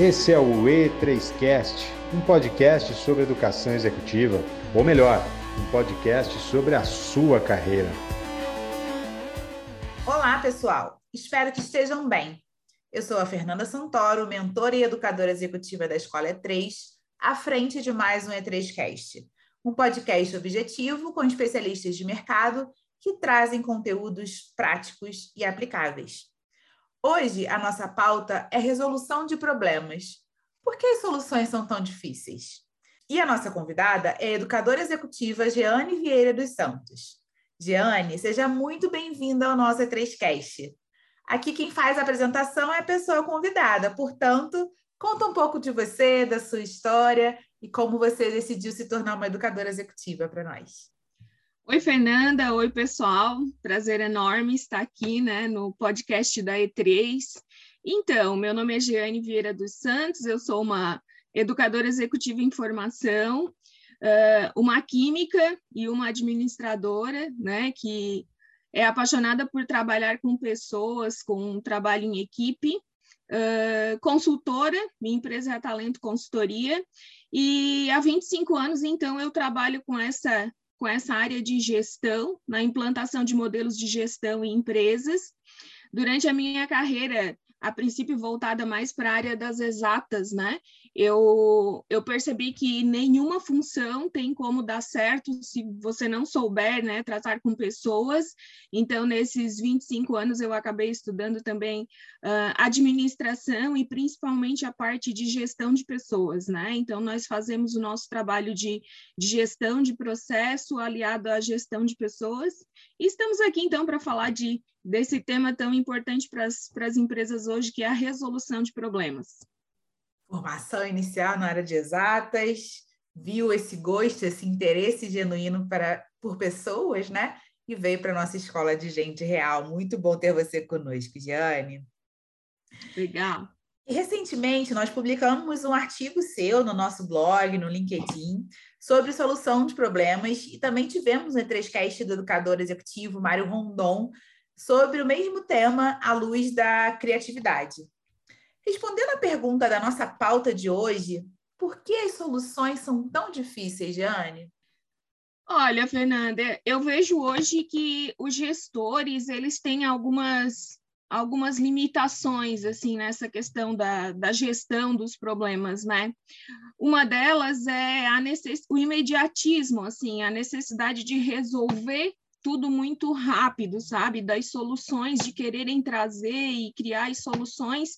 Esse é o E3Cast, um podcast sobre educação executiva, ou melhor, um podcast sobre a sua carreira. Olá, pessoal. Espero que estejam bem. Eu sou a Fernanda Santoro, mentora e educadora executiva da Escola E3, à frente de mais um E3Cast, um podcast objetivo com especialistas de mercado que trazem conteúdos práticos e aplicáveis. Hoje, a nossa pauta é resolução de problemas. Por que as soluções são tão difíceis? E a nossa convidada é a educadora executiva Jeane Vieira dos Santos. Jeane, seja muito bem-vinda ao nosso E3Cast. Aqui quem faz a apresentação é a pessoa convidada, portanto, conta um pouco de você, da sua história e como você decidiu se tornar uma educadora executiva para nós. Oi, Fernanda. Oi, pessoal. Prazer enorme estar aqui né, no podcast da E3. Então, meu nome é Jeane Vieira dos Santos, eu sou uma educadora executiva em formação, uma química e uma administradora, né, que é apaixonada por trabalhar com pessoas, com trabalho em equipe, consultora, minha empresa é Talento Consultoria, e há 25 anos, então, eu trabalho com essa com essa área de gestão, na implantação de modelos de gestão em empresas. Durante a minha carreira, a princípio voltada mais para a área das exatas, né? Eu, eu percebi que nenhuma função tem como dar certo se você não souber, né, tratar com pessoas. Então, nesses 25 anos, eu acabei estudando também uh, administração e principalmente a parte de gestão de pessoas, né? Então, nós fazemos o nosso trabalho de, de gestão de processo aliado à gestão de pessoas. E estamos aqui, então, para falar de desse tema tão importante para as empresas hoje, que é a resolução de problemas. Formação inicial na área de exatas, viu esse gosto, esse interesse genuíno para, por pessoas, né? E veio para a nossa escola de gente real. Muito bom ter você conosco, Giane. Legal. E recentemente nós publicamos um artigo seu no nosso blog, no LinkedIn, sobre solução de problemas e também tivemos no E3Cast do educador executivo Mário Rondon sobre o mesmo tema à luz da criatividade. Respondendo à pergunta da nossa pauta de hoje, por que as soluções são tão difíceis, Jane? Olha, Fernanda, eu vejo hoje que os gestores eles têm algumas algumas limitações assim nessa questão da, da gestão dos problemas, né? Uma delas é a necess... o imediatismo, assim, a necessidade de resolver tudo muito rápido, sabe? Das soluções, de quererem trazer e criar soluções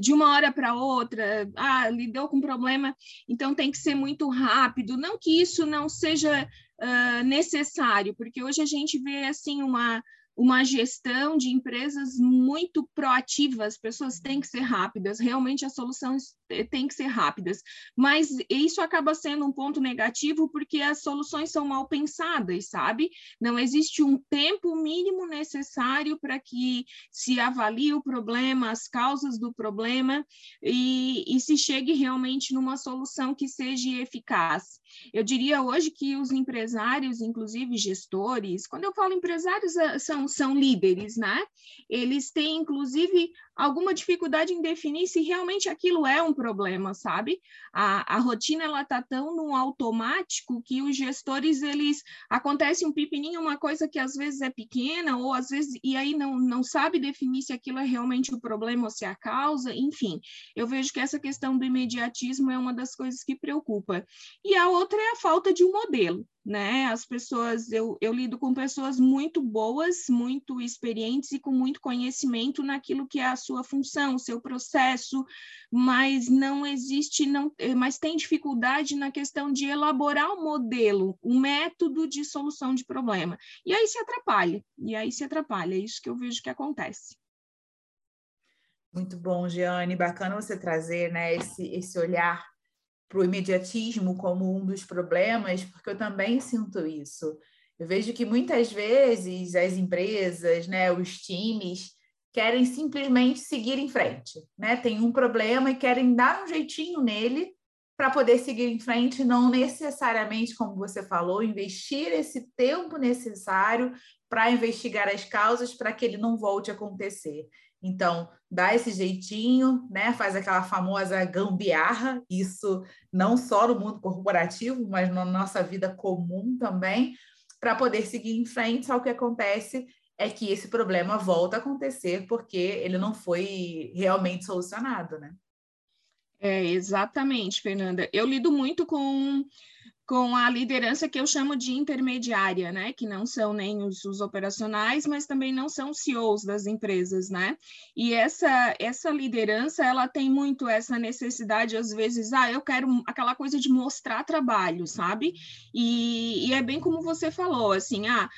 de uma hora para outra. Ah, lidou com problema, então tem que ser muito rápido. Não que isso não seja uh, necessário, porque hoje a gente vê assim uma uma gestão de empresas muito proativas, pessoas têm que ser rápidas, realmente as soluções têm que ser rápidas, mas isso acaba sendo um ponto negativo porque as soluções são mal pensadas, sabe? Não existe um tempo mínimo necessário para que se avalie o problema, as causas do problema e, e se chegue realmente numa solução que seja eficaz. Eu diria hoje que os empresários, inclusive gestores, quando eu falo empresários, eh, são, são líderes, né? Eles têm, inclusive, alguma dificuldade em definir se realmente aquilo é um problema, sabe? A, a rotina ela tá tão no automático que os gestores eles acontece um pipininho, uma coisa que às vezes é pequena ou às vezes e aí não não sabe definir se aquilo é realmente o problema ou se é a causa, enfim. Eu vejo que essa questão do imediatismo é uma das coisas que preocupa. E a outra é a falta de um modelo né? As pessoas, eu, eu lido com pessoas muito boas, muito experientes e com muito conhecimento naquilo que é a sua função, o seu processo, mas não existe, não, mas tem dificuldade na questão de elaborar um modelo, um método de solução de problema. E aí se atrapalha, e aí se atrapalha, é isso que eu vejo que acontece. Muito bom, Jeane, bacana você trazer né, esse, esse olhar para o imediatismo como um dos problemas, porque eu também sinto isso. Eu vejo que muitas vezes as empresas, né, os times, querem simplesmente seguir em frente. Né? Tem um problema e querem dar um jeitinho nele para poder seguir em frente, não necessariamente, como você falou, investir esse tempo necessário para investigar as causas para que ele não volte a acontecer. Então, dá esse jeitinho, né? Faz aquela famosa gambiarra, isso não só no mundo corporativo, mas na nossa vida comum também, para poder seguir em frente. Só o que acontece é que esse problema volta a acontecer porque ele não foi realmente solucionado, né? É, exatamente, Fernanda. Eu lido muito com com a liderança que eu chamo de intermediária, né? Que não são nem os, os, operacionais, mas também não são CEOs das empresas, né? E essa, essa liderança, ela tem muito essa necessidade, às vezes, ah, eu quero aquela coisa de mostrar trabalho, sabe? E, e é bem como você falou, assim, ah,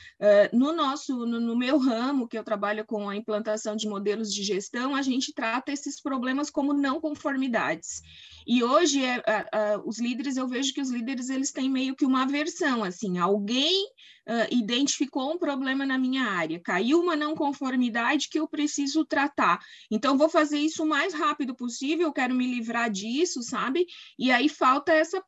no nosso, no, no meu ramo, que eu trabalho com a implantação de modelos de gestão, a gente trata esses problemas como não conformidades. E hoje, é, os líderes, eu vejo que os líderes, eles têm meio que uma aversão, assim, alguém uh, identificou um problema na minha área, caiu uma não conformidade que eu preciso tratar. Então, vou fazer isso o mais rápido possível, quero me livrar disso, sabe? E aí falta essa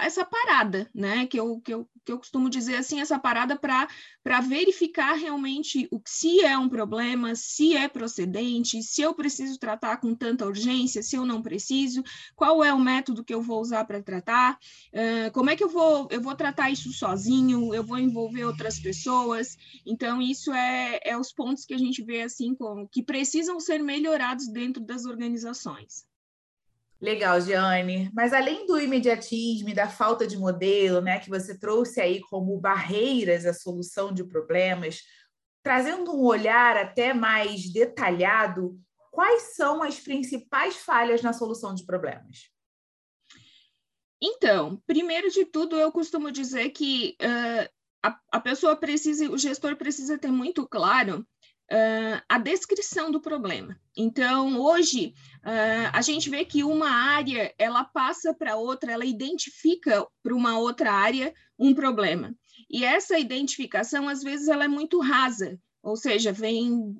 essa parada, né? Que eu, que eu, que eu costumo dizer assim, essa parada para verificar realmente o se é um problema, se é procedente, se eu preciso tratar com tanta urgência, se eu não preciso, qual é o método que eu vou usar para tratar, uh, como é que eu vou, eu vou tratar isso sozinho, eu vou envolver outras pessoas. Então, isso é, é os pontos que a gente vê assim como que precisam ser melhorados dentro das organizações. Legal, Giane. Mas além do imediatismo e da falta de modelo, né, que você trouxe aí como barreiras à solução de problemas, trazendo um olhar até mais detalhado, quais são as principais falhas na solução de problemas? Então, primeiro de tudo, eu costumo dizer que uh, a, a pessoa precisa, o gestor precisa ter muito claro uh, a descrição do problema. Então, hoje, uh, a gente vê que uma área, ela passa para outra, ela identifica para uma outra área um problema. E essa identificação, às vezes, ela é muito rasa, ou seja, vem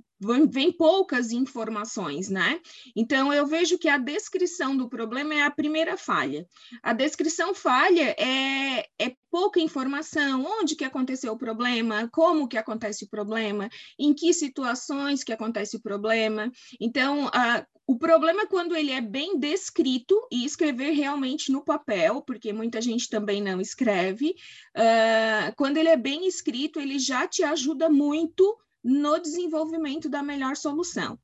vem poucas informações, né? Então, eu vejo que a descrição do problema é a primeira falha. A descrição falha é, é pouca informação, onde que aconteceu o problema, como que acontece o problema, em que situações que acontece o problema. Então, a, o problema é quando ele é bem descrito e escrever realmente no papel, porque muita gente também não escreve. Uh, quando ele é bem escrito, ele já te ajuda muito no desenvolvimento da melhor solução.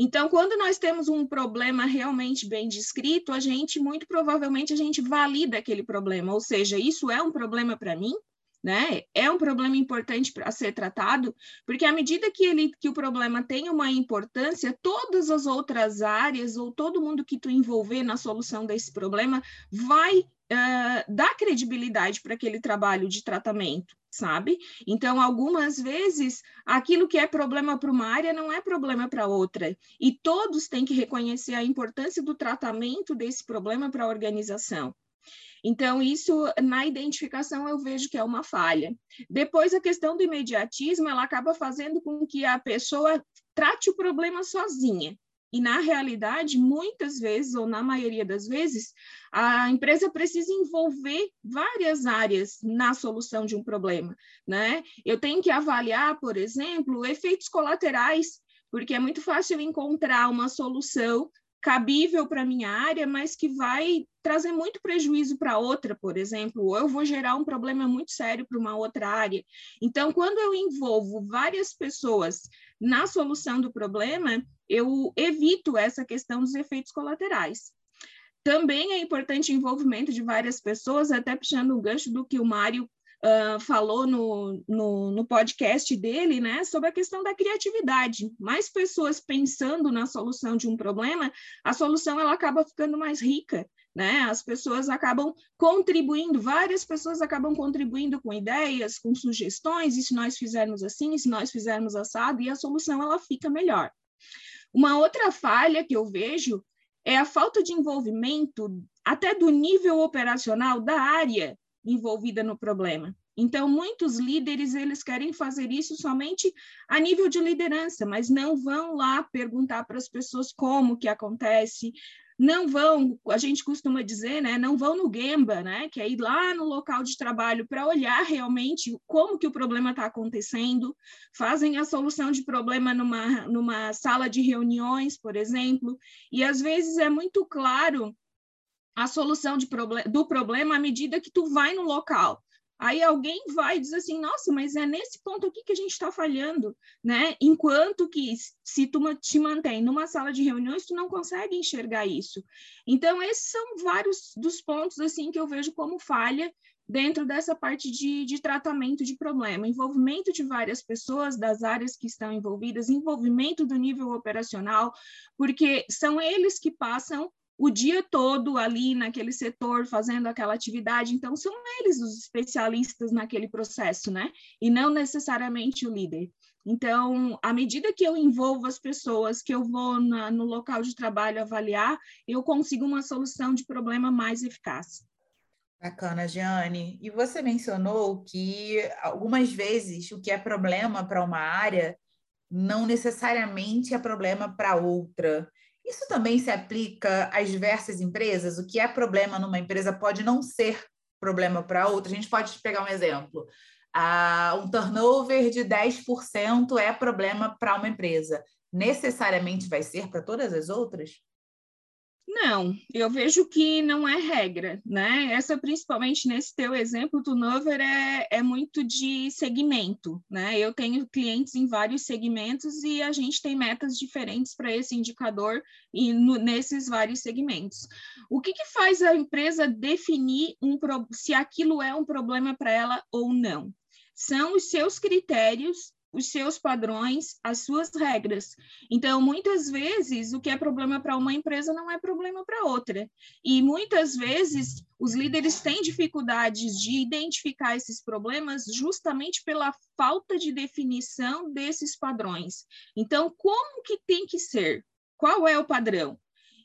Então, quando nós temos um problema realmente bem descrito, a gente, muito provavelmente, a gente valida aquele problema, ou seja, isso é um problema para mim, né? É um problema importante para ser tratado, porque à medida que ele que o problema tem uma importância, todas as outras áreas ou todo mundo que tu envolver na solução desse problema vai uh, dar credibilidade para aquele trabalho de tratamento, sabe? Então, algumas vezes, aquilo que é problema para uma área não é problema para outra, e todos têm que reconhecer a importância do tratamento desse problema para a organização. Então, isso na identificação eu vejo que é uma falha. Depois, a questão do imediatismo, ela acaba fazendo com que a pessoa trate o problema sozinha. E, na realidade, muitas vezes, ou na maioria das vezes, a empresa precisa envolver várias áreas na solução de um problema. Né? Eu tenho que avaliar, por exemplo, efeitos colaterais, porque é muito fácil encontrar uma solução cabível para minha área, mas que vai trazer muito prejuízo para outra, por exemplo, ou eu vou gerar um problema muito sério para uma outra área. Então, quando eu envolvo várias pessoas na solução do problema, eu evito essa questão dos efeitos colaterais. Também é importante o envolvimento de várias pessoas, até puxando o gancho do que o Mário uh, falou no, no, no, podcast dele, né, sobre a questão da criatividade. Mais pessoas pensando na solução de um problema, a solução ela acaba ficando mais rica. Né? As pessoas acabam contribuindo, várias pessoas acabam contribuindo com ideias, com sugestões, e se nós fizermos assim, se nós fizermos assado, e a solução ela fica melhor. Uma outra falha que eu vejo é a falta de envolvimento até do nível operacional da área envolvida no problema. Então, muitos líderes, eles querem fazer isso somente a nível de liderança, mas não vão lá perguntar para as pessoas como que acontece, não vão, a gente costuma dizer, né, não vão no Gemba, né, que é ir lá no local de trabalho para olhar realmente como que o problema está acontecendo, fazem a solução de problema numa, numa sala de reuniões, por exemplo, e às vezes é muito claro a solução proble do problema à medida que tu vai no local. Aí alguém vai dizer assim, nossa, mas é nesse ponto aqui que a gente está falhando, né? Enquanto que se tu te mantém numa sala de reuniões, tu não consegue enxergar isso. Então, esses são vários dos pontos, assim, que eu vejo como falha dentro dessa parte de, de tratamento de problema. Envolvimento de várias pessoas das áreas que estão envolvidas, envolvimento do nível operacional, porque são eles que passam o dia todo ali naquele setor fazendo aquela atividade, então são eles os especialistas naquele processo, né? E não necessariamente o líder. Então, à medida que eu envolvo as pessoas, que eu vou na, no local de trabalho avaliar, eu consigo uma solução de problema mais eficaz. Bacana, Giane. E você mencionou que algumas vezes o que é problema para uma área não necessariamente é problema para outra. Isso também se aplica às diversas empresas? O que é problema numa empresa pode não ser problema para outra. A gente pode pegar um exemplo. Ah, um turnover de 10% é problema para uma empresa. Necessariamente vai ser para todas as outras? Não, eu vejo que não é regra, né? Essa, principalmente nesse teu exemplo, o turnover é, é muito de segmento, né? Eu tenho clientes em vários segmentos e a gente tem metas diferentes para esse indicador e no, nesses vários segmentos. O que, que faz a empresa definir um, se aquilo é um problema para ela ou não? São os seus critérios os seus padrões, as suas regras. Então, muitas vezes, o que é problema para uma empresa não é problema para outra. E muitas vezes, os líderes têm dificuldades de identificar esses problemas justamente pela falta de definição desses padrões. Então, como que tem que ser? Qual é o padrão?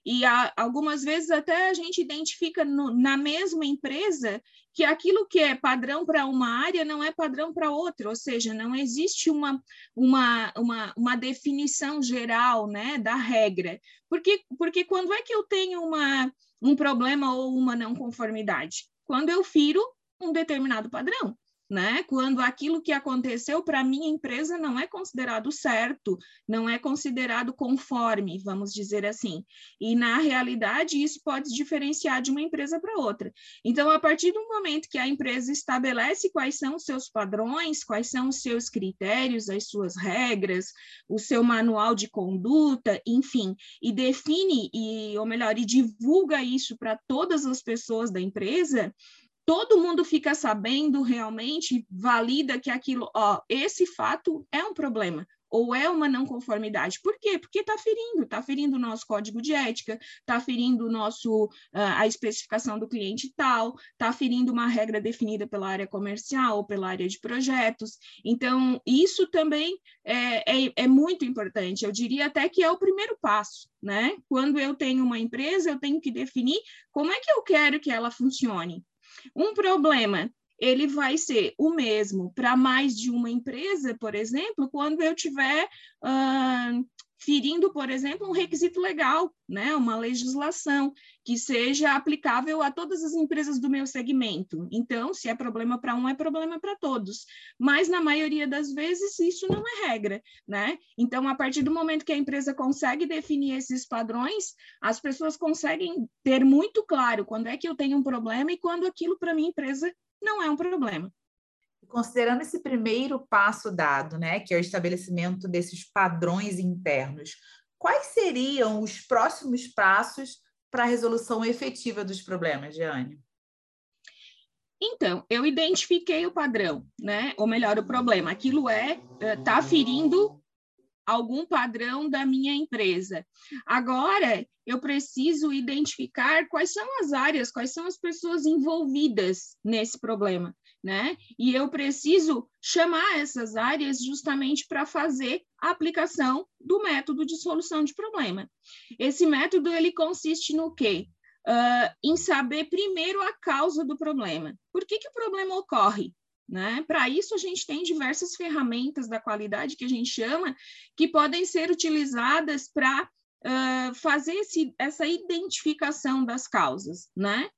E há, algumas vezes até a gente identifica no, na mesma empresa que aquilo que é padrão para uma área não é padrão para outra, ou seja, não existe uma, uma, uma, uma definição geral né, da regra. Porque, porque quando é que eu tenho uma, um problema ou uma não conformidade? Quando eu firo um determinado padrão né? Quando aquilo que aconteceu para minha empresa não é considerado certo, não é considerado conforme, vamos dizer assim. E na realidade isso pode diferenciar de uma empresa para outra. Então, a partir do momento que a empresa estabelece quais são os seus padrões, quais são os seus critérios, as suas regras, o seu manual de conduta, enfim, e define e ou melhor, e divulga isso para todas as pessoas da empresa, todo mundo fica sabendo realmente, valida que aquilo, ó, esse fato é um problema ou é uma não conformidade. Por quê? Porque está ferindo, está ferindo o nosso código de ética, está ferindo o nosso, uh, a especificação do cliente tal, está ferindo uma regra definida pela área comercial ou pela área de projetos. Então, isso também é, é, é muito importante. Eu diria até que é o primeiro passo, né? Quando eu tenho uma empresa, eu tenho que definir como é que eu quero que ela funcione. Um problema ele vai ser o mesmo para mais de uma empresa, por exemplo, quando eu tiver uh, ferindo, por exemplo, um requisito legal, né, uma legislação que seja aplicável a todas as empresas do meu segmento. Então, se é problema para um, é problema para todos. Mas na maioria das vezes isso não é regra, né? Então, a partir do momento que a empresa consegue definir esses padrões, as pessoas conseguem ter muito claro quando é que eu tenho um problema e quando aquilo para minha empresa não é um problema. Considerando esse primeiro passo dado, né, que é o estabelecimento desses padrões internos, quais seriam os próximos passos para a resolução efetiva dos problemas, Jeane? Então, eu identifiquei o padrão, né? Ou melhor, o problema. Aquilo é está eh, ferindo algum padrão da minha empresa. Agora, eu preciso identificar quais são as áreas, quais são as pessoas envolvidas nesse problema, né? E eu preciso chamar essas áreas justamente para fazer a aplicação do método de solução de problema. Esse método ele consiste no quê? Uh, em saber primeiro a causa do problema. Por que, que o problema ocorre? Né? Para isso, a gente tem diversas ferramentas da qualidade que a gente chama, que podem ser utilizadas para uh, fazer esse, essa identificação das causas, né?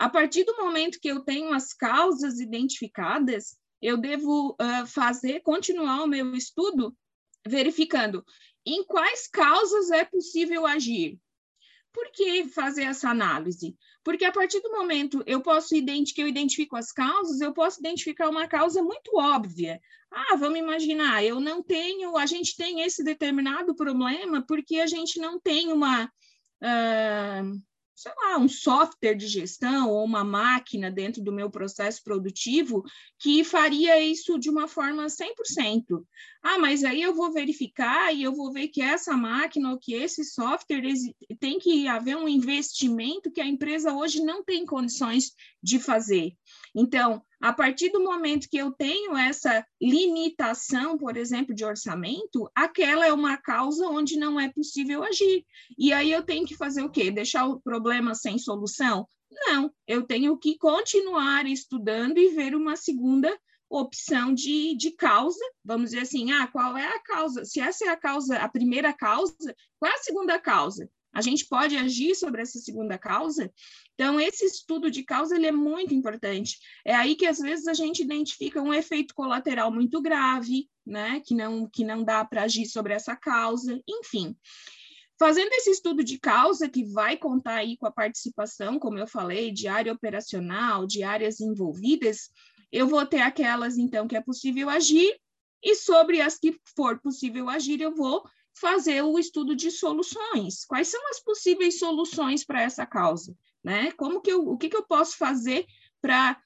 A partir do momento que eu tenho as causas identificadas, eu devo uh, fazer, continuar o meu estudo verificando em quais causas é possível agir. Por que fazer essa análise? Porque a partir do momento eu posso que eu identifico as causas, eu posso identificar uma causa muito óbvia. Ah, vamos imaginar, eu não tenho, a gente tem esse determinado problema porque a gente não tem uma uh, sei lá, um software de gestão ou uma máquina dentro do meu processo produtivo que faria isso de uma forma 100%. Ah, mas aí eu vou verificar e eu vou ver que essa máquina ou que esse software tem que haver um investimento que a empresa hoje não tem condições de fazer. Então, a partir do momento que eu tenho essa limitação, por exemplo, de orçamento, aquela é uma causa onde não é possível agir. E aí eu tenho que fazer o quê? Deixar o problema sem solução? Não, eu tenho que continuar estudando e ver uma segunda opção de, de causa, vamos dizer assim, ah, qual é a causa? Se essa é a causa, a primeira causa, qual é a segunda causa? A gente pode agir sobre essa segunda causa? Então, esse estudo de causa ele é muito importante. É aí que, às vezes, a gente identifica um efeito colateral muito grave, né? que, não, que não dá para agir sobre essa causa, enfim. Fazendo esse estudo de causa, que vai contar aí com a participação, como eu falei, de área operacional, de áreas envolvidas, eu vou ter aquelas, então, que é possível agir, e sobre as que for possível agir, eu vou fazer o estudo de soluções. Quais são as possíveis soluções para essa causa? Né? Como que eu, o que, que eu posso fazer para,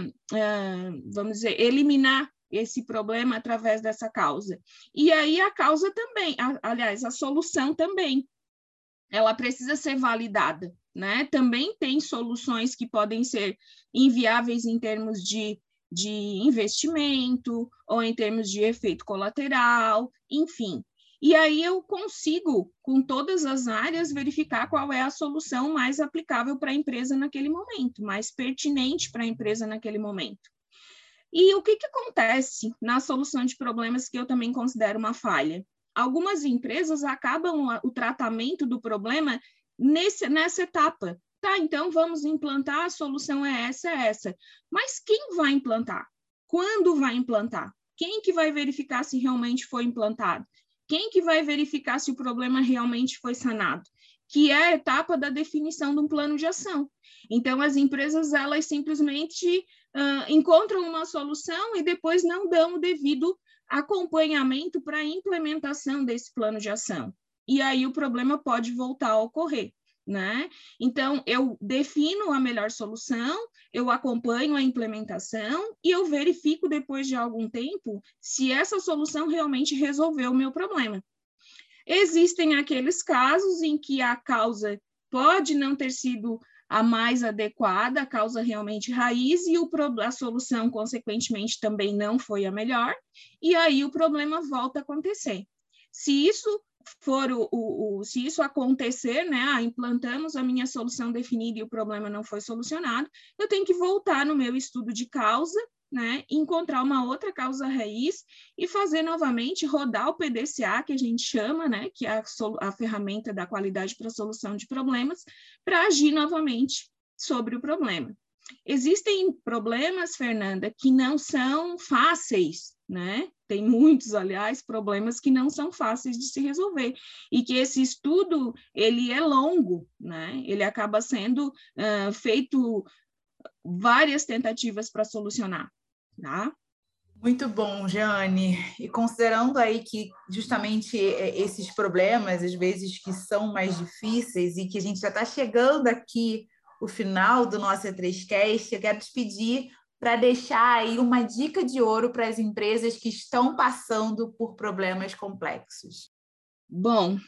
uh, vamos dizer, eliminar esse problema através dessa causa? E aí a causa também, a, aliás, a solução também, ela precisa ser validada. Né? Também tem soluções que podem ser inviáveis em termos de de investimento ou em termos de efeito colateral, enfim. E aí eu consigo, com todas as áreas, verificar qual é a solução mais aplicável para a empresa naquele momento, mais pertinente para a empresa naquele momento. E o que, que acontece na solução de problemas que eu também considero uma falha? Algumas empresas acabam o tratamento do problema nesse, nessa etapa. Tá, então vamos implantar, a solução é essa, é essa. Mas quem vai implantar? Quando vai implantar? Quem que vai verificar se realmente foi implantado? Quem que vai verificar se o problema realmente foi sanado? Que é a etapa da definição de um plano de ação. Então, as empresas, elas simplesmente uh, encontram uma solução e depois não dão o devido acompanhamento para a implementação desse plano de ação. E aí o problema pode voltar a ocorrer né? Então, eu defino a melhor solução, eu acompanho a implementação e eu verifico depois de algum tempo se essa solução realmente resolveu o meu problema. Existem aqueles casos em que a causa pode não ter sido a mais adequada, a causa realmente raiz, e o, a solução, consequentemente, também não foi a melhor, e aí o problema volta a acontecer. Se isso for o, o, o, se isso acontecer, né, ah, implantamos a minha solução definida e o problema não foi solucionado, eu tenho que voltar no meu estudo de causa, né, encontrar uma outra causa raiz e fazer novamente rodar o PDCA, que a gente chama, né, que é a, a ferramenta da qualidade para solução de problemas, para agir novamente sobre o problema. Existem problemas, Fernanda, que não são fáceis, né? Tem muitos, aliás, problemas que não são fáceis de se resolver e que esse estudo ele é longo, né? Ele acaba sendo uh, feito várias tentativas para solucionar, tá? Muito bom, Jeane. E considerando aí que justamente é, esses problemas, às vezes que são mais difíceis e que a gente já está chegando aqui o final do nosso E3Cast, eu quero te pedir para deixar aí uma dica de ouro para as empresas que estão passando por problemas complexos. Bom,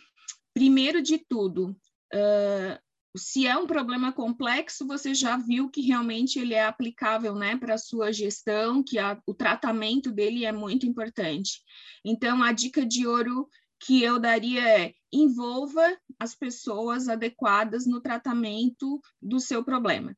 primeiro de tudo, uh, se é um problema complexo, você já viu que realmente ele é aplicável né, para a sua gestão, que a, o tratamento dele é muito importante. Então, a dica de ouro que eu daria é envolva as pessoas adequadas no tratamento do seu problema.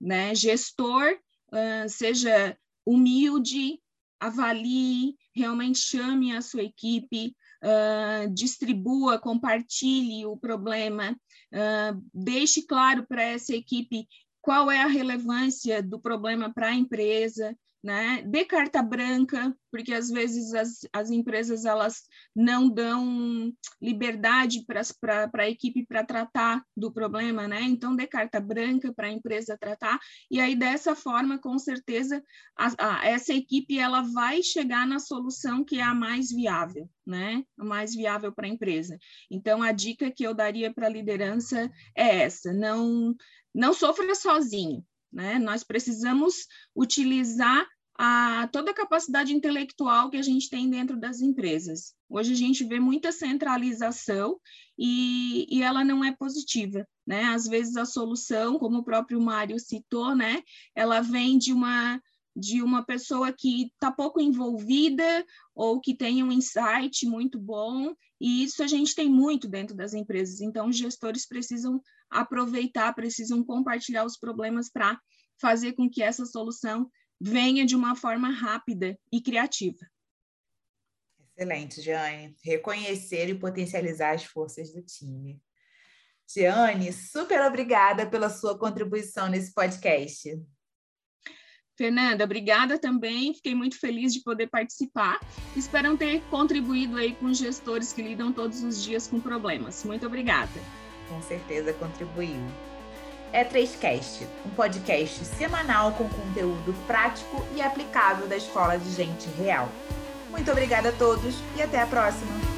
Né? Gestor, uh, seja humilde, avalie, realmente chame a sua equipe, uh, distribua, compartilhe o problema, uh, deixe claro para essa equipe qual é a relevância do problema para a empresa, né? De carta branca, porque às vezes as, as empresas elas não dão liberdade para a equipe para tratar do problema, né? Então, de carta branca para a empresa tratar, e aí dessa forma, com certeza, a, a, essa equipe ela vai chegar na solução que é a mais viável, né? A mais viável para a empresa. Então, a dica que eu daria para a liderança é essa: não, não sofra sozinho, né? Nós precisamos utilizar a, toda a capacidade intelectual que a gente tem dentro das empresas. Hoje a gente vê muita centralização e, e ela não é positiva. Né? Às vezes a solução, como o próprio Mário citou, né? ela vem de uma de uma pessoa que está pouco envolvida ou que tem um insight muito bom, e isso a gente tem muito dentro das empresas. Então, os gestores precisam aproveitar, precisam compartilhar os problemas para fazer com que essa solução venha de uma forma rápida e criativa. Excelente, Jeane. Reconhecer e potencializar as forças do time. Jeane, super obrigada pela sua contribuição nesse podcast. Fernanda, obrigada também. Fiquei muito feliz de poder participar. Espero ter contribuído aí com os gestores que lidam todos os dias com problemas. Muito obrigada. Com certeza contribuiu. É 3Cast, um podcast semanal com conteúdo prático e aplicável da Escola de Gente Real. Muito obrigada a todos e até a próxima!